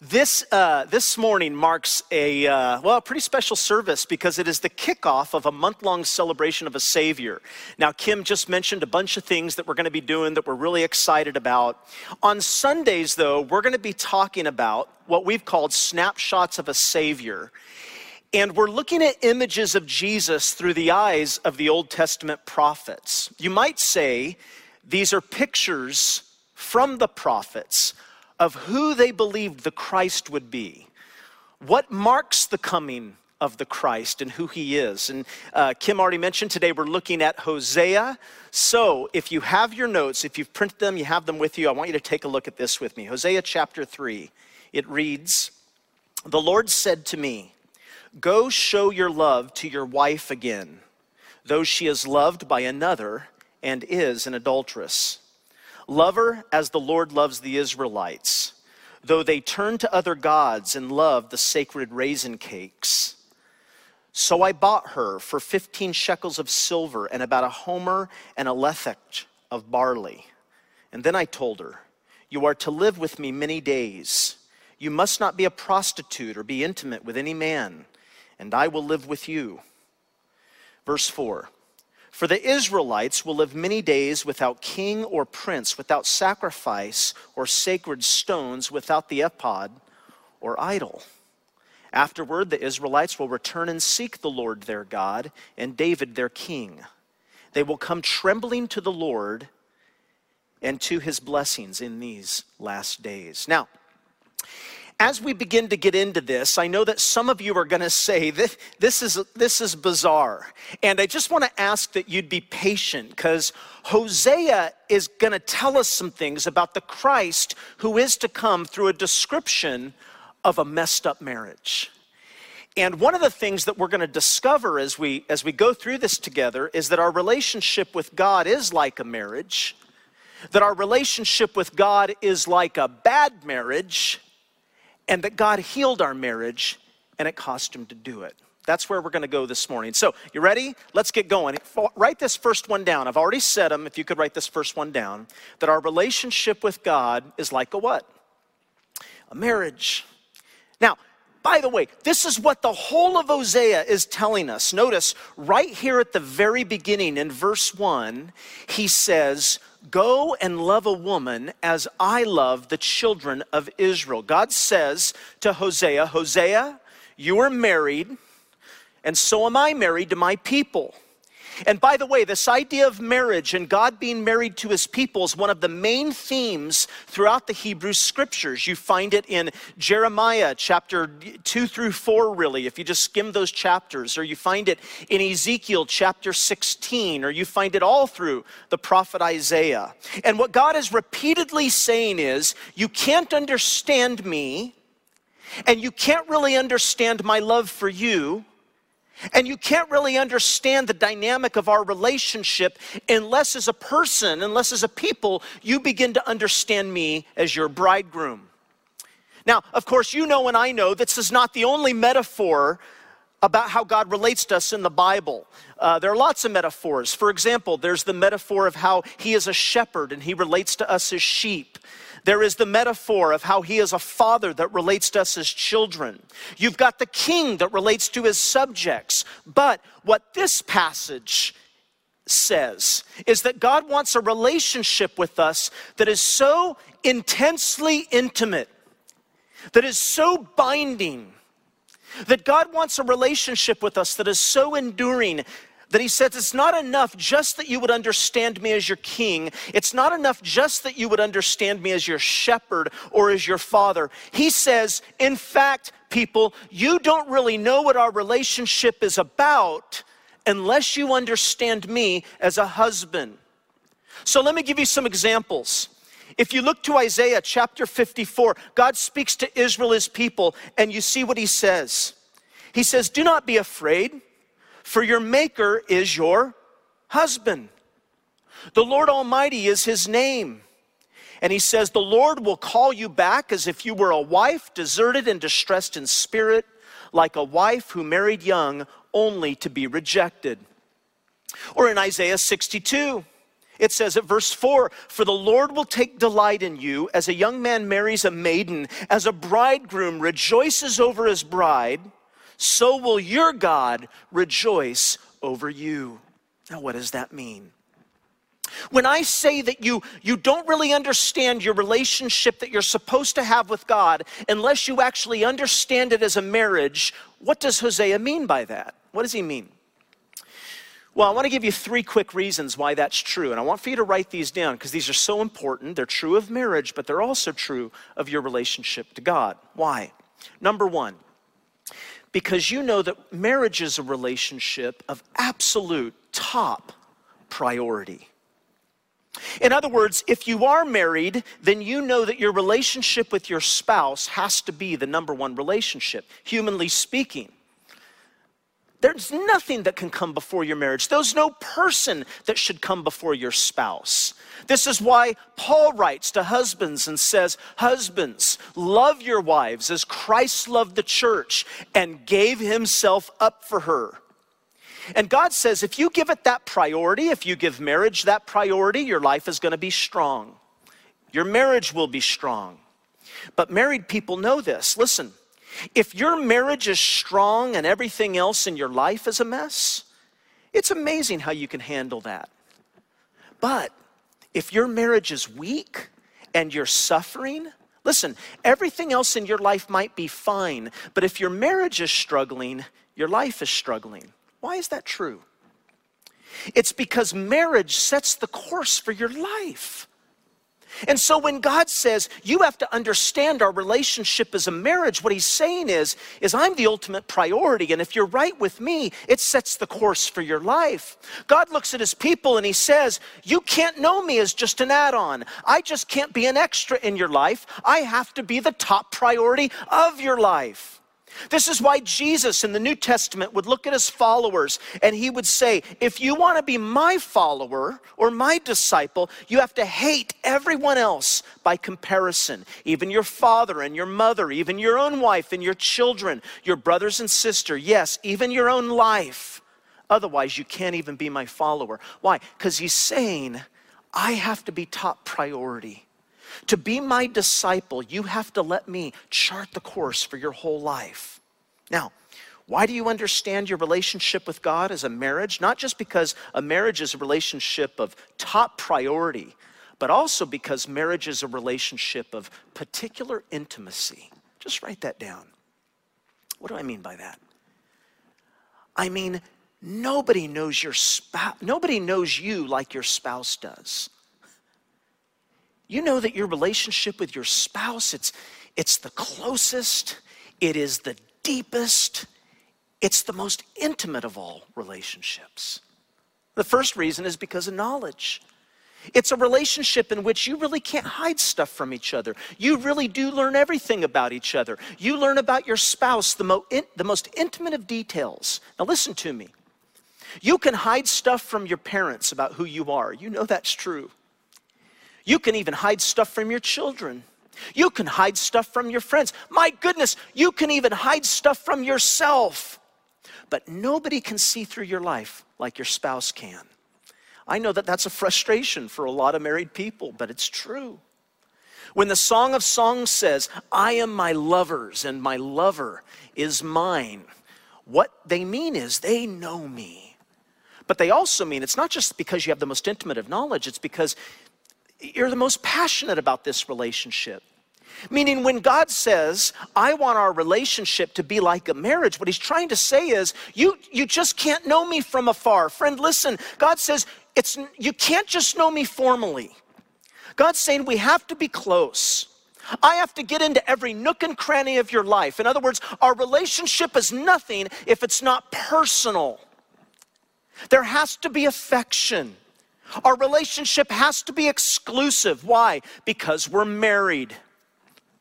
This, uh, this morning marks a, uh, well, a pretty special service because it is the kickoff of a month long celebration of a Savior. Now, Kim just mentioned a bunch of things that we're going to be doing that we're really excited about. On Sundays, though, we're going to be talking about what we've called snapshots of a Savior. And we're looking at images of Jesus through the eyes of the Old Testament prophets. You might say these are pictures from the prophets of who they believed the Christ would be. What marks the coming of the Christ and who he is. And uh, Kim already mentioned today we're looking at Hosea. So if you have your notes, if you've printed them, you have them with you, I want you to take a look at this with me. Hosea chapter 3. It reads The Lord said to me, Go show your love to your wife again, though she is loved by another and is an adulteress. Love her as the Lord loves the Israelites, though they turn to other gods and love the sacred raisin cakes. So I bought her for 15 shekels of silver and about a homer and a lethech of barley. And then I told her, You are to live with me many days. You must not be a prostitute or be intimate with any man, and I will live with you. Verse 4 for the Israelites will live many days without king or prince, without sacrifice or sacred stones, without the ephod or idol. Afterward, the Israelites will return and seek the Lord their God and David their king. They will come trembling to the Lord and to his blessings in these last days. Now, as we begin to get into this, I know that some of you are going to say this, this, is, this is bizarre. And I just want to ask that you'd be patient because Hosea is going to tell us some things about the Christ who is to come through a description of a messed up marriage. And one of the things that we're going to discover as we, as we go through this together is that our relationship with God is like a marriage, that our relationship with God is like a bad marriage and that God healed our marriage and it cost him to do it. That's where we're going to go this morning. So, you ready? Let's get going. Write this first one down. I've already said them, if you could write this first one down, that our relationship with God is like a what? A marriage. Now, by the way, this is what the whole of Hosea is telling us. Notice right here at the very beginning in verse 1, he says, Go and love a woman as I love the children of Israel. God says to Hosea, Hosea, you are married, and so am I married to my people. And by the way, this idea of marriage and God being married to his people is one of the main themes throughout the Hebrew scriptures. You find it in Jeremiah chapter 2 through 4, really, if you just skim those chapters, or you find it in Ezekiel chapter 16, or you find it all through the prophet Isaiah. And what God is repeatedly saying is, You can't understand me, and you can't really understand my love for you and you can't really understand the dynamic of our relationship unless, as a person, unless, as a people, you begin to understand me as your bridegroom. Now, of course, you know and I know this is not the only metaphor about how God relates to us in the Bible. Uh, there are lots of metaphors. For example, there's the metaphor of how He is a shepherd and He relates to us as sheep. There is the metaphor of how he is a father that relates to us as children. You've got the king that relates to his subjects. But what this passage says is that God wants a relationship with us that is so intensely intimate, that is so binding, that God wants a relationship with us that is so enduring that he says it's not enough just that you would understand me as your king. It's not enough just that you would understand me as your shepherd or as your father. He says, in fact, people, you don't really know what our relationship is about unless you understand me as a husband. So let me give you some examples. If you look to Isaiah chapter 54, God speaks to Israel, his people, and you see what he says. He says, Do not be afraid for your Maker is your husband. The Lord Almighty is his name. And he says, The Lord will call you back as if you were a wife, deserted and distressed in spirit, like a wife who married young only to be rejected. Or in Isaiah 62, It says at verse 4 For the Lord will take delight in you as a young man marries a maiden, as a bridegroom rejoices over his bride, so will your God rejoice over you. Now, what does that mean? When I say that you, you don't really understand your relationship that you're supposed to have with God unless you actually understand it as a marriage, what does Hosea mean by that? What does he mean? Well, I want to give you three quick reasons why that's true. And I want for you to write these down because these are so important. They're true of marriage, but they're also true of your relationship to God. Why? Number one, because you know that marriage is a relationship of absolute top priority. In other words, if you are married, then you know that your relationship with your spouse has to be the number one relationship, humanly speaking. There's nothing that can come before your marriage. There's no person that should come before your spouse. This is why Paul writes to husbands and says, Husbands, love your wives as Christ loved the church and gave himself up for her. And God says, if you give it that priority, if you give marriage that priority, your life is going to be strong. Your marriage will be strong. But married people know this. Listen, if your marriage is strong and everything else in your life is a mess, it's amazing how you can handle that. But if your marriage is weak and you're suffering, listen, everything else in your life might be fine, but if your marriage is struggling, your life is struggling. Why is that true? It's because marriage sets the course for your life. And so when God says you have to understand our relationship as a marriage, what he's saying is, is I'm the ultimate priority. And if you're right with me, it sets the course for your life. God looks at his people and he says, You can't know me as just an add-on. I just can't be an extra in your life. I have to be the top priority of your life. This is why Jesus in the New Testament would look at his followers and he would say, If you want to be my follower or my disciple, you have to hate everyone else by comparison, even your father and your mother, even your own wife and your children, your brothers and sister, yes, even your own life. Otherwise, you can't even be my follower. Why? Because he's saying, I have to be top priority. To be my disciple, you have to let me chart the course for your whole life. Now, why do you understand your relationship with God as a marriage? Not just because a marriage is a relationship of top priority, but also because marriage is a relationship of particular intimacy. Just write that down. What do I mean by that? I mean, nobody knows your spouse, nobody knows you like your spouse does. You know that your relationship with your spouse, it's, it's the closest, it is the deepest, it's the most intimate of all relationships. The first reason is because of knowledge. It's a relationship in which you really can't hide stuff from each other. You really do learn everything about each other. You learn about your spouse, the, mo- in, the most intimate of details. Now, listen to me. You can hide stuff from your parents about who you are. You know that's true. You can even hide stuff from your children. You can hide stuff from your friends. My goodness, you can even hide stuff from yourself. But nobody can see through your life like your spouse can. I know that that's a frustration for a lot of married people, but it's true. When the Song of Songs says, I am my lover's and my lover is mine, what they mean is they know me. But they also mean it's not just because you have the most intimate of knowledge, it's because you're the most passionate about this relationship. Meaning, when God says, I want our relationship to be like a marriage, what He's trying to say is, you, you just can't know me from afar. Friend, listen, God says, it's, you can't just know me formally. God's saying we have to be close. I have to get into every nook and cranny of your life. In other words, our relationship is nothing if it's not personal. There has to be affection. Our relationship has to be exclusive. Why? Because we're married.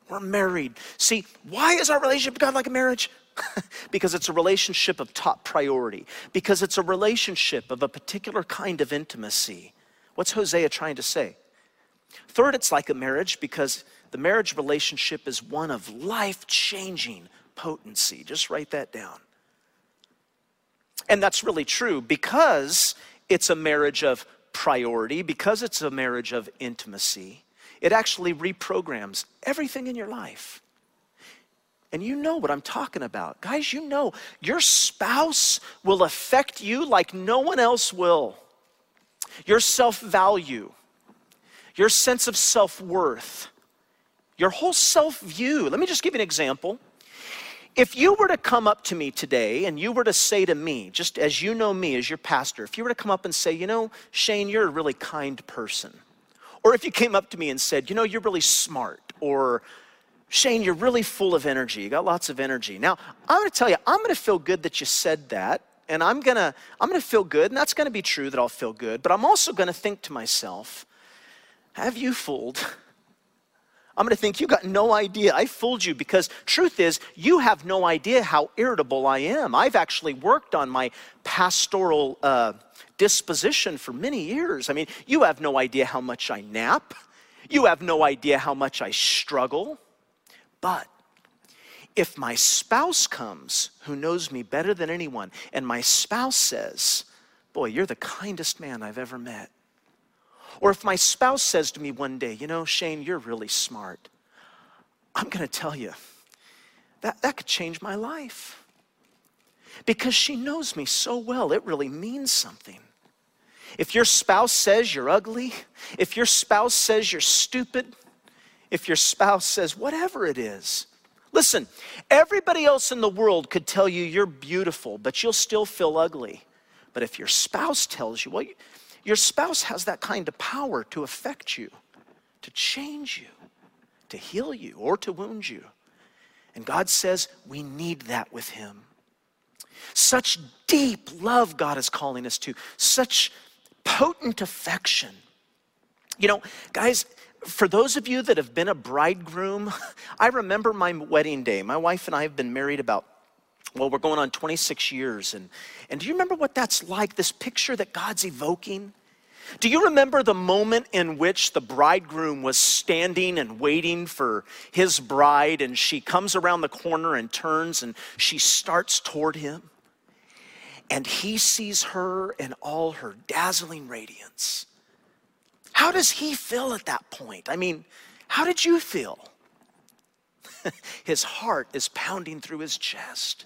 We're married. See, why is our relationship with God like a marriage? because it's a relationship of top priority, because it's a relationship of a particular kind of intimacy. What's Hosea trying to say? Third, it's like a marriage because the marriage relationship is one of life changing potency. Just write that down. And that's really true because it's a marriage of priority, because it's a marriage of intimacy, it actually reprograms everything in your life. And you know what I'm talking about. Guys, you know your spouse will affect you like no one else will. Your self value, your sense of self worth, your whole self view. Let me just give you an example. If you were to come up to me today and you were to say to me, just as you know me as your pastor, if you were to come up and say, you know, Shane, you're a really kind person. Or if you came up to me and said, you know, you're really smart. Or Shane, you're really full of energy. You got lots of energy. Now, I'm going to tell you, I'm going to feel good that you said that. And I'm going to I'm going to feel good, and that's going to be true that I'll feel good. But I'm also going to think to myself, have you fooled? I'm going to think you got no idea. I fooled you because truth is, you have no idea how irritable I am. I've actually worked on my pastoral uh, disposition for many years. I mean, you have no idea how much I nap. You have no idea how much I struggle. But if my spouse comes who knows me better than anyone, and my spouse says, Boy, you're the kindest man I've ever met. Or if my spouse says to me one day, You know, Shane, you're really smart, I'm going to tell you, that, that could change my life. Because she knows me so well, it really means something. If your spouse says you're ugly, if your spouse says you're stupid, if your spouse says whatever it is. Listen, everybody else in the world could tell you you're beautiful, but you'll still feel ugly. But if your spouse tells you, well, your spouse has that kind of power to affect you, to change you, to heal you, or to wound you. And God says we need that with Him. Such deep love God is calling us to, such potent affection. You know, guys, for those of you that have been a bridegroom, I remember my wedding day. My wife and I have been married about, well, we're going on 26 years. And, and do you remember what that's like, this picture that God's evoking? Do you remember the moment in which the bridegroom was standing and waiting for his bride, and she comes around the corner and turns and she starts toward him? And he sees her in all her dazzling radiance. How does he feel at that point? I mean, how did you feel? his heart is pounding through his chest.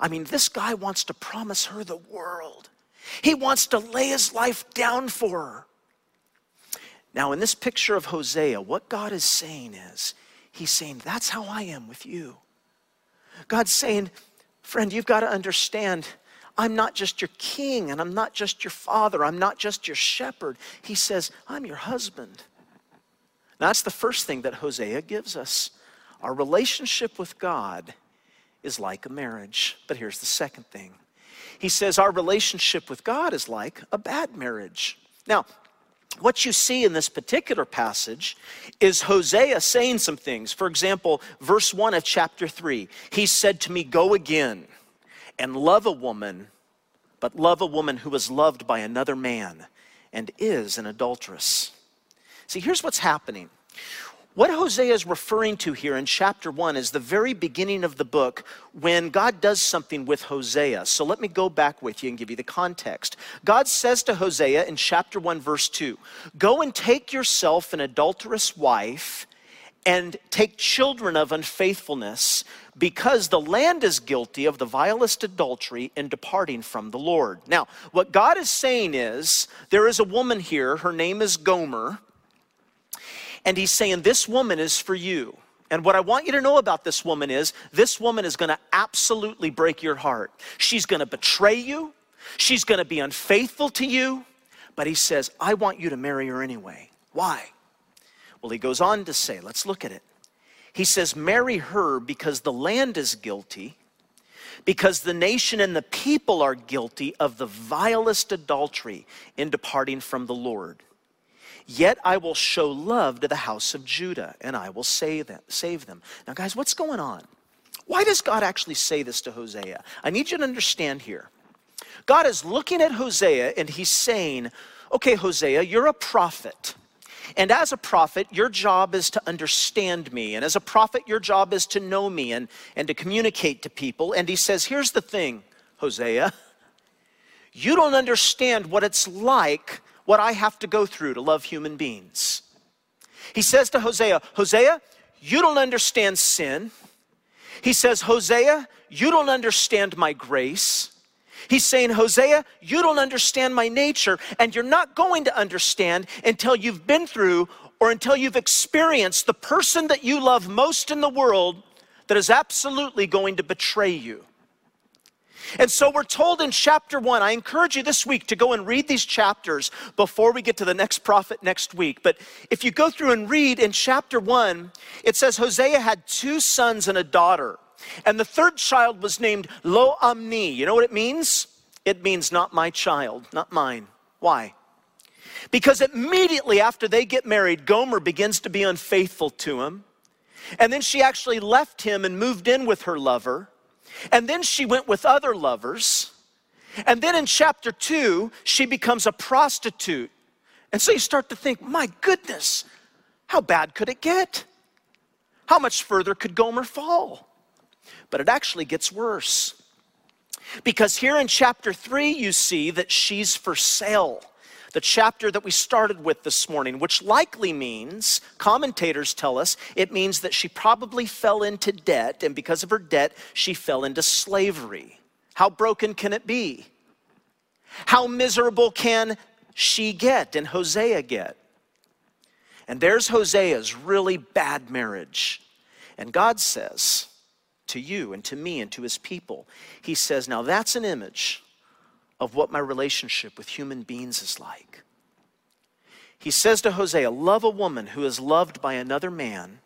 I mean, this guy wants to promise her the world. He wants to lay his life down for her. Now, in this picture of Hosea, what God is saying is, He's saying, That's how I am with you. God's saying, Friend, you've got to understand I'm not just your king and I'm not just your father. I'm not just your shepherd. He says, I'm your husband. Now, that's the first thing that Hosea gives us. Our relationship with God is like a marriage. But here's the second thing He says, Our relationship with God is like a bad marriage. Now, what you see in this particular passage is Hosea saying some things. For example, verse 1 of chapter 3, he said to me, Go again and love a woman, but love a woman who was loved by another man and is an adulteress. See, here's what's happening. What Hosea is referring to here in chapter 1 is the very beginning of the book when God does something with Hosea. So let me go back with you and give you the context. God says to Hosea in chapter 1, verse 2 Go and take yourself an adulterous wife and take children of unfaithfulness because the land is guilty of the vilest adultery in departing from the Lord. Now, what God is saying is there is a woman here, her name is Gomer, and he's saying, This woman is for you. And what I want you to know about this woman is this woman is going to absolutely break your heart. She's going to betray you, she's going to be unfaithful to you, but he says, I want you to marry her anyway. Why? Well, he goes on to say, let's look at it. He says, Marry her because the land is guilty, because the nation and the people are guilty of the vilest adultery in departing from the Lord. Yet I will show love to the house of Judah, and I will save them. Now, guys, what's going on? Why does God actually say this to Hosea? I need you to understand here. God is looking at Hosea and he's saying, Okay, Hosea, you're a prophet. And as a prophet, your job is to understand me. And as a prophet, your job is to know me and, and to communicate to people. And he says, Here's the thing, Hosea. You don't understand what it's like what I have to go through to love human beings. He says to Hosea, Hosea, you don't understand sin. He says, Hosea, you don't understand my grace. He's saying, Hosea, you don't understand my nature, and you're not going to understand until you've been through or until you've experienced the person that you love most in the world that is absolutely going to betray you. And so we're told in chapter one, I encourage you this week to go and read these chapters before we get to the next prophet next week. But if you go through and read in chapter one, it says Hosea had two sons and a daughter. And the third child was named Lo Ammi. You know what it means? It means not my child, not mine. Why? Because immediately after they get married, Gomer begins to be unfaithful to him. And then she actually left him and moved in with her lover. And then she went with other lovers. And then in chapter two, she becomes a prostitute. And so you start to think, my goodness, how bad could it get? How much further could Gomer fall? But it actually gets worse. Because here in chapter 3, you see that she's for sale. The chapter that we started with this morning, which likely means, commentators tell us, it means that she probably fell into debt, and because of her debt, she fell into slavery. How broken can it be? How miserable can she get and Hosea get? And there's Hosea's really bad marriage. And God says, to you and to me and to his people. He says, Now that's an image of what my relationship with human beings is like. He says to Hosea, Love a woman who is loved by another man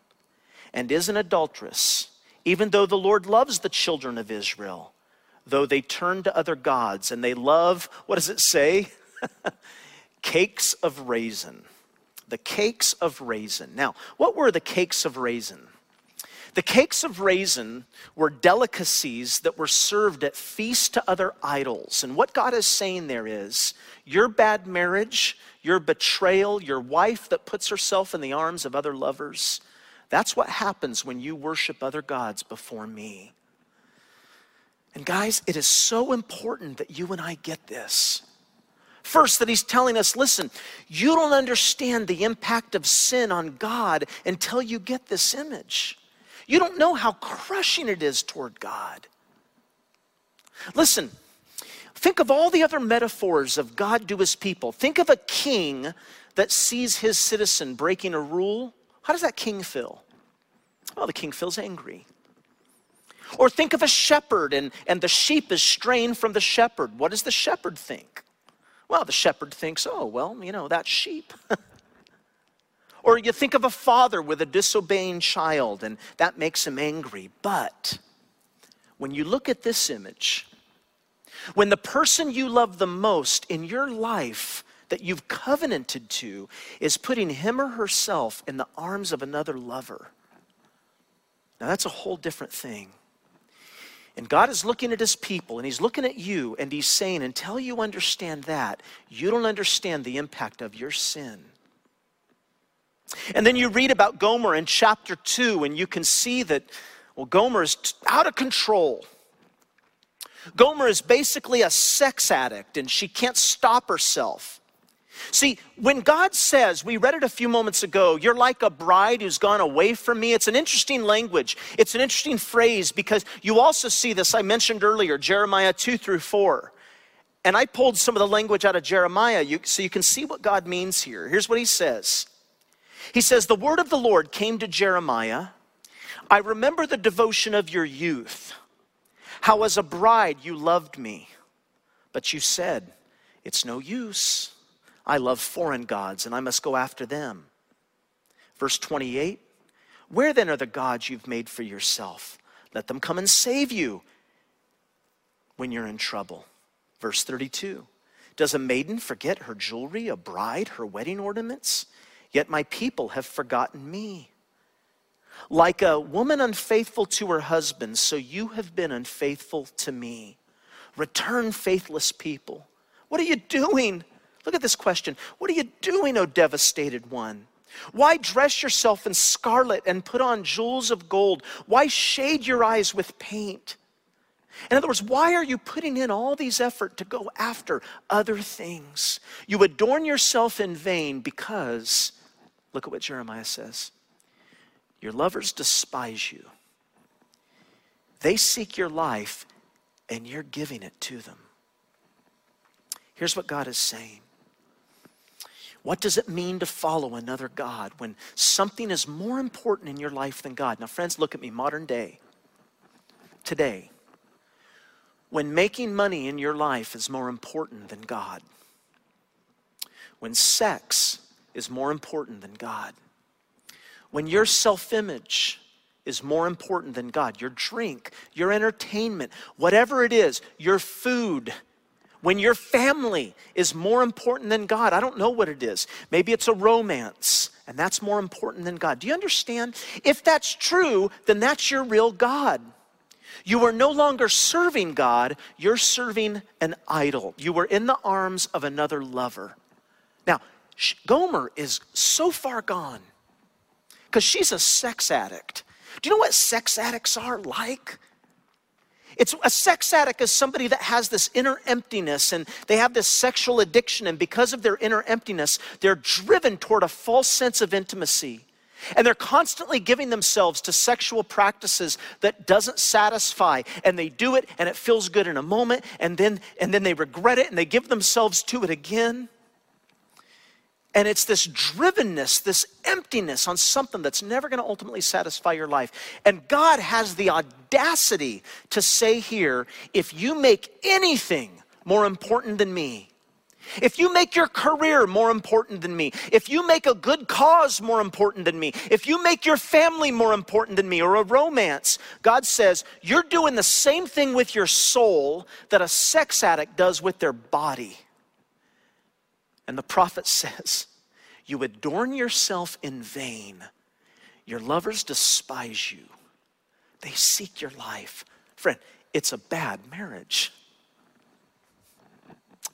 and is an adulteress, even though the Lord loves the children of Israel, though they turn to other gods and they love, what does it say? cakes of raisin. The cakes of raisin. Now, what were the cakes of raisin? The cakes of raisin were delicacies that were served at feasts to other idols. And what God is saying there is your bad marriage, your betrayal, your wife that puts herself in the arms of other lovers, that's what happens when you worship other gods before me. And guys, it is so important that you and I get this. First, that he's telling us listen, you don't understand the impact of sin on God until you get this image. You don't know how crushing it is toward God. Listen, think of all the other metaphors of God to his people. Think of a king that sees his citizen breaking a rule. How does that king feel? Well, the king feels angry. Or think of a shepherd and, and the sheep is straying from the shepherd. What does the shepherd think? Well, the shepherd thinks, oh, well, you know, that sheep. Or you think of a father with a disobeying child, and that makes him angry. But when you look at this image, when the person you love the most in your life that you've covenanted to is putting him or herself in the arms of another lover, now that's a whole different thing. And God is looking at his people and he's looking at you and he's saying, until you understand that, you don't understand the impact of your sin. And then you read about Gomer in chapter 2, and you can see that, well, Gomer is out of control. Gomer is basically a sex addict, and she can't stop herself. See, when God says, we read it a few moments ago, you're like a bride who's gone away from me, it's an interesting language. It's an interesting phrase because you also see this, I mentioned earlier, Jeremiah 2 through 4. And I pulled some of the language out of Jeremiah you, so you can see what God means here. Here's what he says he says, The word of the Lord came to Jeremiah. I remember the devotion of your youth, how as a bride you loved me, but you said, It's no use. I love foreign gods and I must go after them. Verse 28 Where then are the gods you've made for yourself? Let them come and save you when you're in trouble. Verse 32 Does a maiden forget her jewelry, a bride, her wedding ornaments? Yet my people have forgotten me. Like a woman unfaithful to her husband, so you have been unfaithful to me. Return, faithless people. What are you doing? Look at this question. What are you doing, O devastated one? Why dress yourself in scarlet and put on jewels of gold? Why shade your eyes with paint? In other words, why are you putting in all these effort to go after other things? You adorn yourself in vain because, look at what Jeremiah says your lovers despise you. They seek your life, and you're giving it to them. Here's what God is saying what does it mean to follow another God when something is more important in your life than God? Now, friends, look at me, modern day. Today, when making money in your life is more important than God, when sex is more important than God, when your self image is more important than God, your drink, your entertainment, whatever it is, your food, when your family is more important than God, I don't know what it is. Maybe it's a romance, and that's more important than God. Do you understand? If that's true, then that's your real God. You are no longer serving God, you're serving an idol. You were in the arms of another lover. Gomer is so far gone because she's a sex addict. Do you know what sex addicts are like? It's a sex addict is somebody that has this inner emptiness and they have this sexual addiction, and because of their inner emptiness, they're driven toward a false sense of intimacy. And they're constantly giving themselves to sexual practices that doesn't satisfy. And they do it and it feels good in a moment, and then and then they regret it and they give themselves to it again. And it's this drivenness, this emptiness on something that's never going to ultimately satisfy your life. And God has the audacity to say here if you make anything more important than me, if you make your career more important than me, if you make a good cause more important than me, if you make your family more important than me, or a romance, God says you're doing the same thing with your soul that a sex addict does with their body. And the prophet says, You adorn yourself in vain. Your lovers despise you, they seek your life. Friend, it's a bad marriage.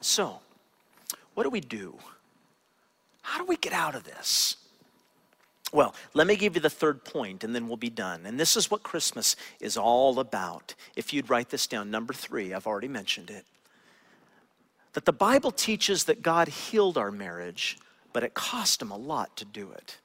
So, what do we do? How do we get out of this? Well, let me give you the third point and then we'll be done. And this is what Christmas is all about. If you'd write this down, number three, I've already mentioned it that the Bible teaches that God healed our marriage, but it cost him a lot to do it.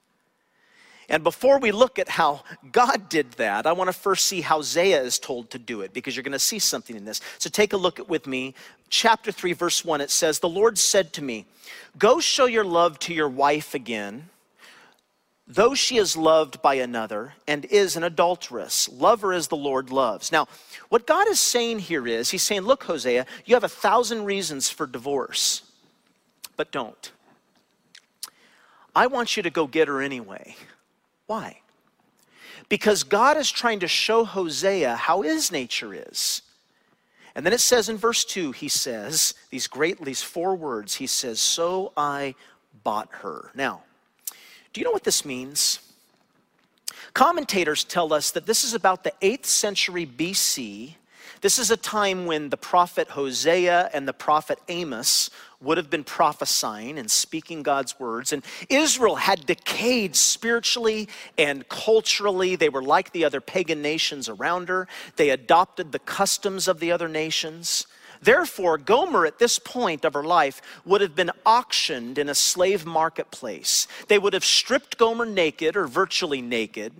And before we look at how God did that, I want to first see how Hosea is told to do it because you're going to see something in this. So take a look at with me. Chapter 3, verse 1, it says, The Lord said to me, Go show your love to your wife again though she is loved by another and is an adulteress, love her as the Lord loves. Now, what God is saying here is, He's saying, Look, Hosea, you have a thousand reasons for divorce, but don't. I want you to go get her anyway. Why? Because God is trying to show Hosea how his nature is. And then it says in verse 2, he says, these great, these four words, he says, So I bought her. Now, do you know what this means? Commentators tell us that this is about the 8th century BC. This is a time when the prophet Hosea and the prophet Amos would have been prophesying and speaking God's words. And Israel had decayed spiritually and culturally. They were like the other pagan nations around her, they adopted the customs of the other nations. Therefore, Gomer at this point of her life would have been auctioned in a slave marketplace. They would have stripped Gomer naked or virtually naked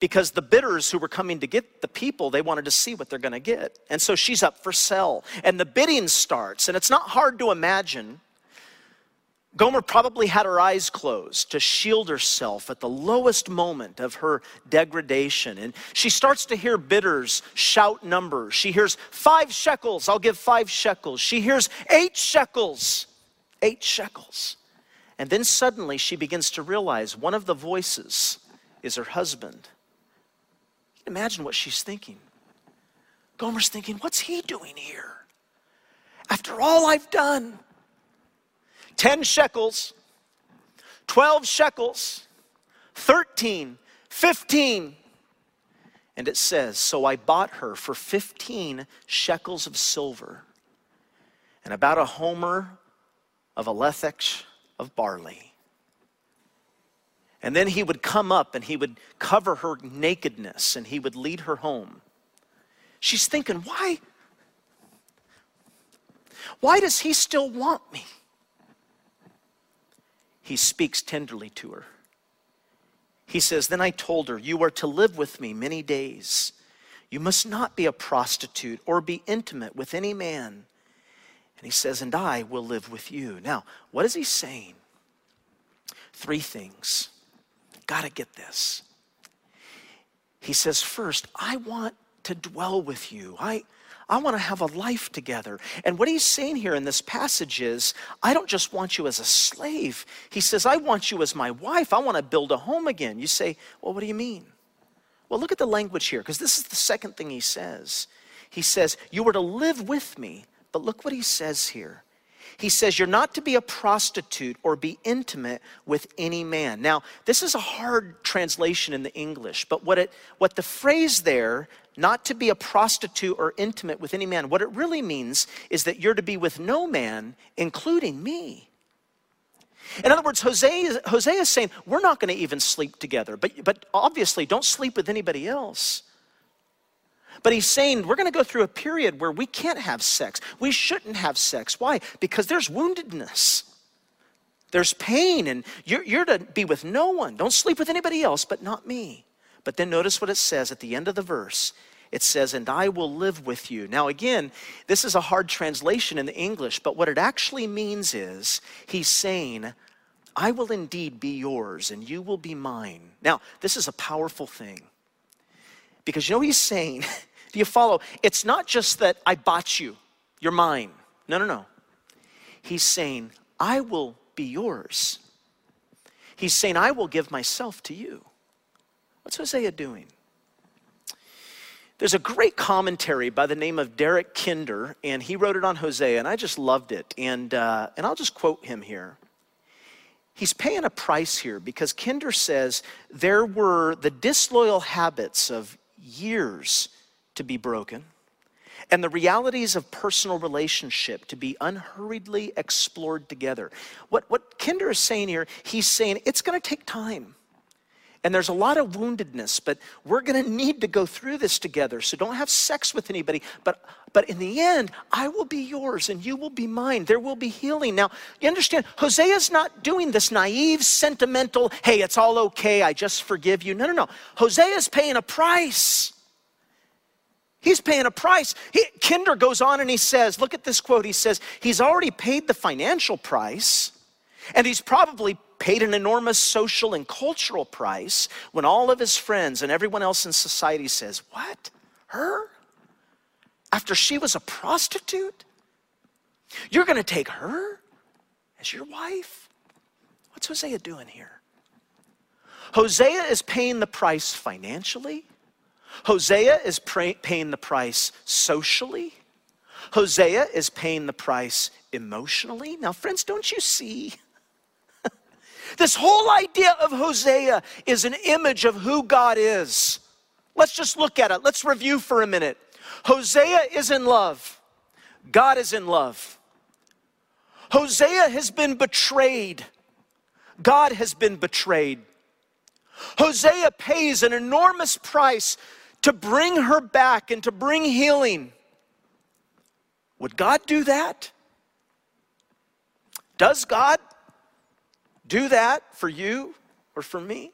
because the bidders who were coming to get the people, they wanted to see what they're going to get. And so she's up for sale. And the bidding starts. And it's not hard to imagine Gomer probably had her eyes closed to shield herself at the lowest moment of her degradation. And she starts to hear bidders shout numbers. She hears five shekels, I'll give five shekels. She hears eight shekels, eight shekels. And then suddenly she begins to realize one of the voices is her husband. You can Imagine what she's thinking. Gomer's thinking, what's he doing here? After all I've done, 10 shekels, 12 shekels, 13, 15. And it says, So I bought her for 15 shekels of silver and about a homer of a lethech of barley. And then he would come up and he would cover her nakedness and he would lead her home. she's thinking, why? Why does he still want me? He speaks tenderly to her. He says, Then I told her, You are to live with me many days. You must not be a prostitute or be intimate with any man. And he says, And I will live with you. Now, what is he saying? Three things. Gotta get this. He says, First, I want to dwell with you. I, I want to have a life together. And what he's saying here in this passage is, I don't just want you as a slave. He says, I want you as my wife. I want to build a home again. You say, Well, what do you mean? Well, look at the language here, because this is the second thing he says. He says, You were to live with me. But look what he says here. He says, You're not to be a prostitute or be intimate with any man. Now, this is a hard translation in the English, but what, it, what the phrase there not to be a prostitute or intimate with any man. What it really means is that you're to be with no man, including me. In other words, Hosea, Hosea is saying, we're not going to even sleep together, but, but obviously don't sleep with anybody else. But he's saying we're going to go through a period where we can't have sex. We shouldn't have sex. Why? Because there's woundedness. There's pain, and you're, you're to be with no one. Don't sleep with anybody else, but not me. But then notice what it says at the end of the verse. It says, And I will live with you. Now, again, this is a hard translation in the English, but what it actually means is he's saying, I will indeed be yours and you will be mine. Now, this is a powerful thing because you know what he's saying? Do you follow? It's not just that I bought you, you're mine. No, no, no. He's saying, I will be yours. He's saying, I will give myself to you. What's Hosea doing? There's a great commentary by the name of Derek Kidner, and he wrote it on Hosea, and I just loved it. And, uh, and I'll just quote him here. He's paying a price here because Kidner says there were the disloyal habits of years to be broken and the realities of personal relationship to be unhurriedly explored together. What, what Kidner is saying here, he's saying it's going to take time. And there's a lot of woundedness, but we're going to need to go through this together. So don't have sex with anybody. But, but in the end, I will be yours and you will be mine. There will be healing. Now, you understand, Hosea's not doing this naive, sentimental, hey, it's all okay, I just forgive you. No, no, no. Hosea's paying a price. He's paying a price. He, Kidner goes on and he says, look at this quote. He says, he's already paid the financial price, and he's probably paid an enormous social and cultural price when all of his friends and everyone else in society says, What? Her? After she was a prostitute? You're going to take her as your wife? What's Hosea doing here? Hosea is paying the price financially. Hosea is paying the price socially. Hosea is paying the price emotionally. Now, friends, don't you see this whole idea of Hosea is an image of who God is. Let's just look at it. Let's review for a minute. Hosea is in love, God is in love. Hosea has been betrayed, God has been betrayed. Hosea pays an enormous price to bring her back and to bring healing. Would God do that? Does God do that for you or for me?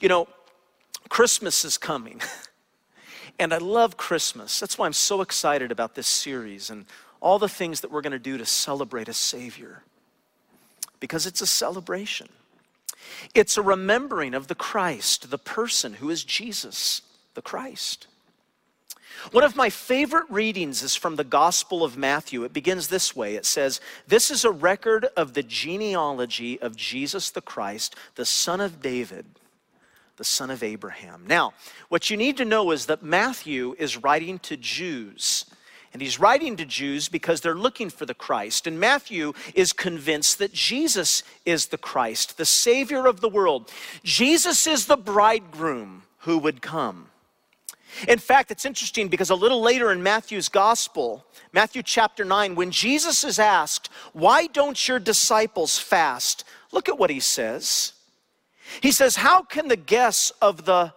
You know, Christmas is coming. and I love Christmas. That's why I'm so excited about this series and all the things that we're going to do to celebrate a Savior. Because it's a celebration. It's a remembering of the Christ, the person who is Jesus, the Christ. One of my favorite readings is from the Gospel of Matthew. It begins this way it says, This is a record of the genealogy of Jesus the Christ, the son of David, the son of Abraham. Now, what you need to know is that Matthew is writing to Jews. And he's writing to Jews because they're looking for the Christ. And Matthew is convinced that Jesus is the Christ, the Savior of the world. Jesus is the bridegroom who would come. In fact, it's interesting because a little later in Matthew's gospel, Matthew chapter 9, when Jesus is asked, Why don't your disciples fast? Look at what he says. He says, How can the guests of the,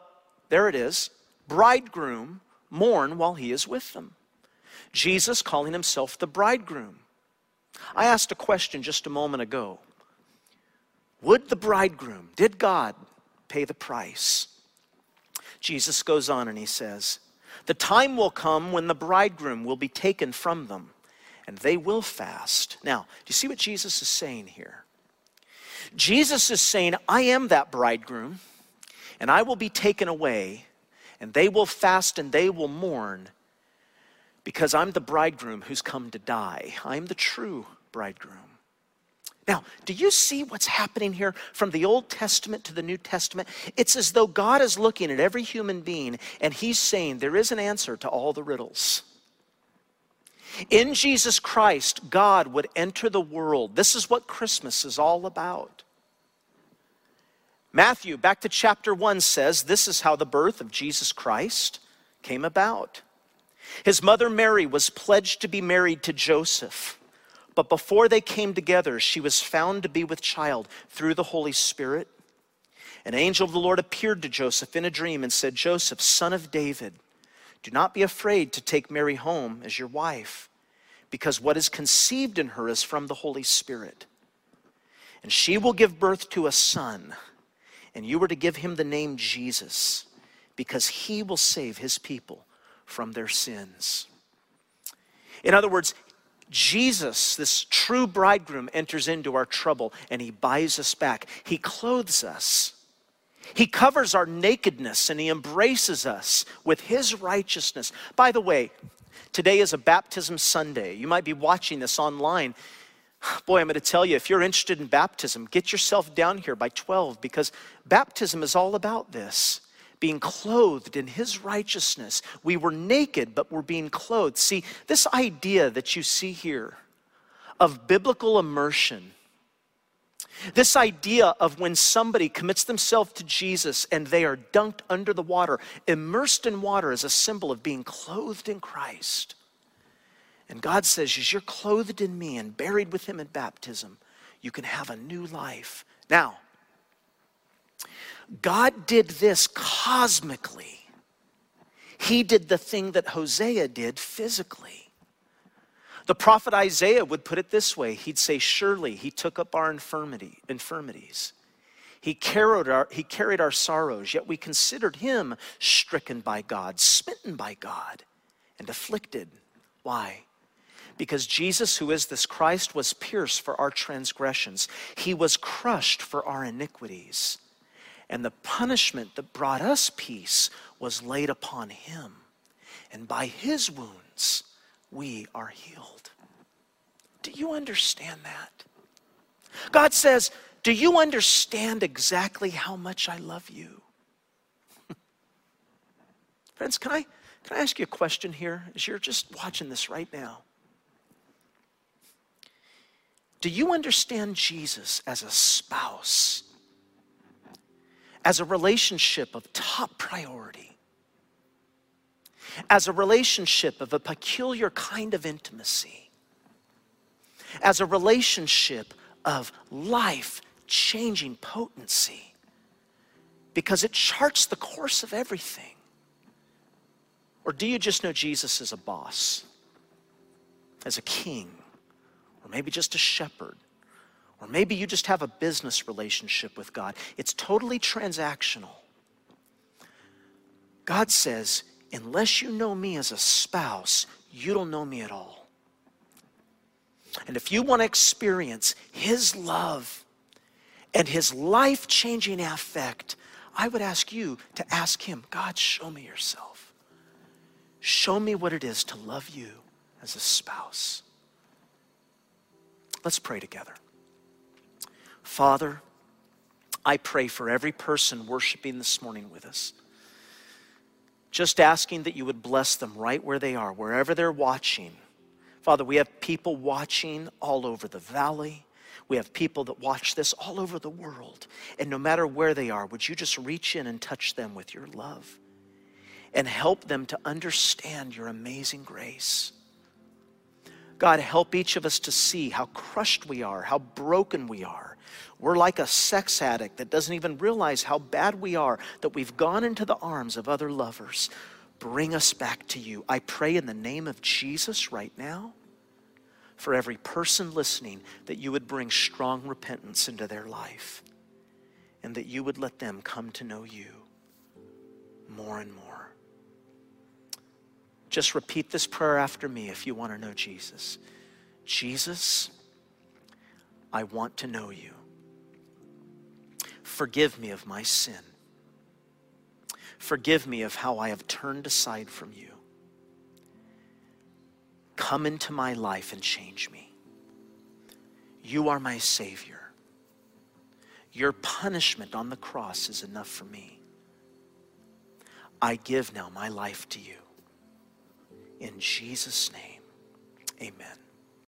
there it is, bridegroom mourn while he is with them. Jesus calling himself the bridegroom. I asked a question just a moment ago. Would the bridegroom, did God pay the price? Jesus goes on and he says, The time will come when the bridegroom will be taken from them, and they will fast. Now, do you see what Jesus is saying here? Jesus is saying, I am that bridegroom, and I will be taken away, and they will fast and they will mourn because I'm the bridegroom who's come to die. I'm the true bridegroom. Now, do you see what's happening here from the Old Testament to the New Testament? It's as though God is looking at every human being and He's saying there is an answer to all the riddles. In Jesus Christ, God would enter the world. This is what Christmas is all about. Matthew, back to chapter 1, says this is how the birth of Jesus Christ came about. His mother Mary was pledged to be married to Joseph, but before they came together, she was found to be with child through the Holy Spirit. An angel of the Lord appeared to Joseph in a dream and said, Joseph, son of David, do not be afraid to take Mary home as your wife, because what is conceived in her is from the Holy Spirit. And she will give birth to a son and you were to give him the name Jesus because he will save his people from their sins. In other words, Jesus, this true bridegroom, enters into our trouble and he buys us back. He clothes us. He covers our nakedness and he embraces us with his righteousness. By the way, today is a baptism Sunday. You might be watching this online Boy, I'm going to tell you, if you're interested in baptism, get yourself down here by 12 because baptism is all about this being clothed in his righteousness. We were naked, but we're being clothed. See, this idea that you see here of biblical immersion, this idea of when somebody commits themselves to Jesus and they are dunked under the water, immersed in water is a symbol of being clothed in Christ. And God says, as you're clothed in me and buried with him in baptism, you can have a new life. Now, God did this cosmically. He did the thing that Hosea did physically. The prophet Isaiah would put it this way He'd say, Surely he took up our infirmity, infirmities. He carried, our, he carried our sorrows, yet we considered him stricken by God, smitten by God, and afflicted. Why? Because Jesus, who is this Christ, was pierced for our transgressions, he was crushed for our iniquities. And the punishment that brought us peace was laid upon him. And by his wounds, we are healed. Do you understand that? God says, Do you understand exactly how much I love you? Friends, can I, can I ask you a question here as you're just watching this right now? Do you understand Jesus as a spouse, as a relationship of top priority, as a relationship of a peculiar kind of intimacy, as a relationship of life changing potency? Because it charts the course of everything. Or do you just know Jesus as a boss, as a king? or maybe just a shepherd, or maybe you just have a business relationship with God. It's totally transactional. God says, unless you know me as a spouse, you don't know me at all. And if you want to experience His love and His life changing effect, I would ask you to ask Him, God, show me yourself. Show me what it is to love you as a spouse. Let's pray together. Father, I pray for every person worshiping this morning with us. Just asking that you would bless them right where they are, wherever they're watching. Father, we have people watching all over the valley. We have people that watch this all over the world. And no matter where they are, would you just reach in and touch them with your love and help them to understand your amazing grace? God, help each of us to see how crushed we are, how broken we are, We're like a sex addict that doesn't even realize how bad we are, that we've gone into the arms of other lovers. Bring us back to you. I pray in the name of Jesus right now for every person listening that you would bring strong repentance into their life and that you would let them come to know you more and more. Just repeat this prayer after me if you want to know Jesus. Jesus, I want to know you. Forgive me of my sin. Forgive me of how I have turned aside from you. Come into my life and change me. You are my Savior. Your punishment on the cross is enough for me. I give now my life to you. In Jesus' name, amen.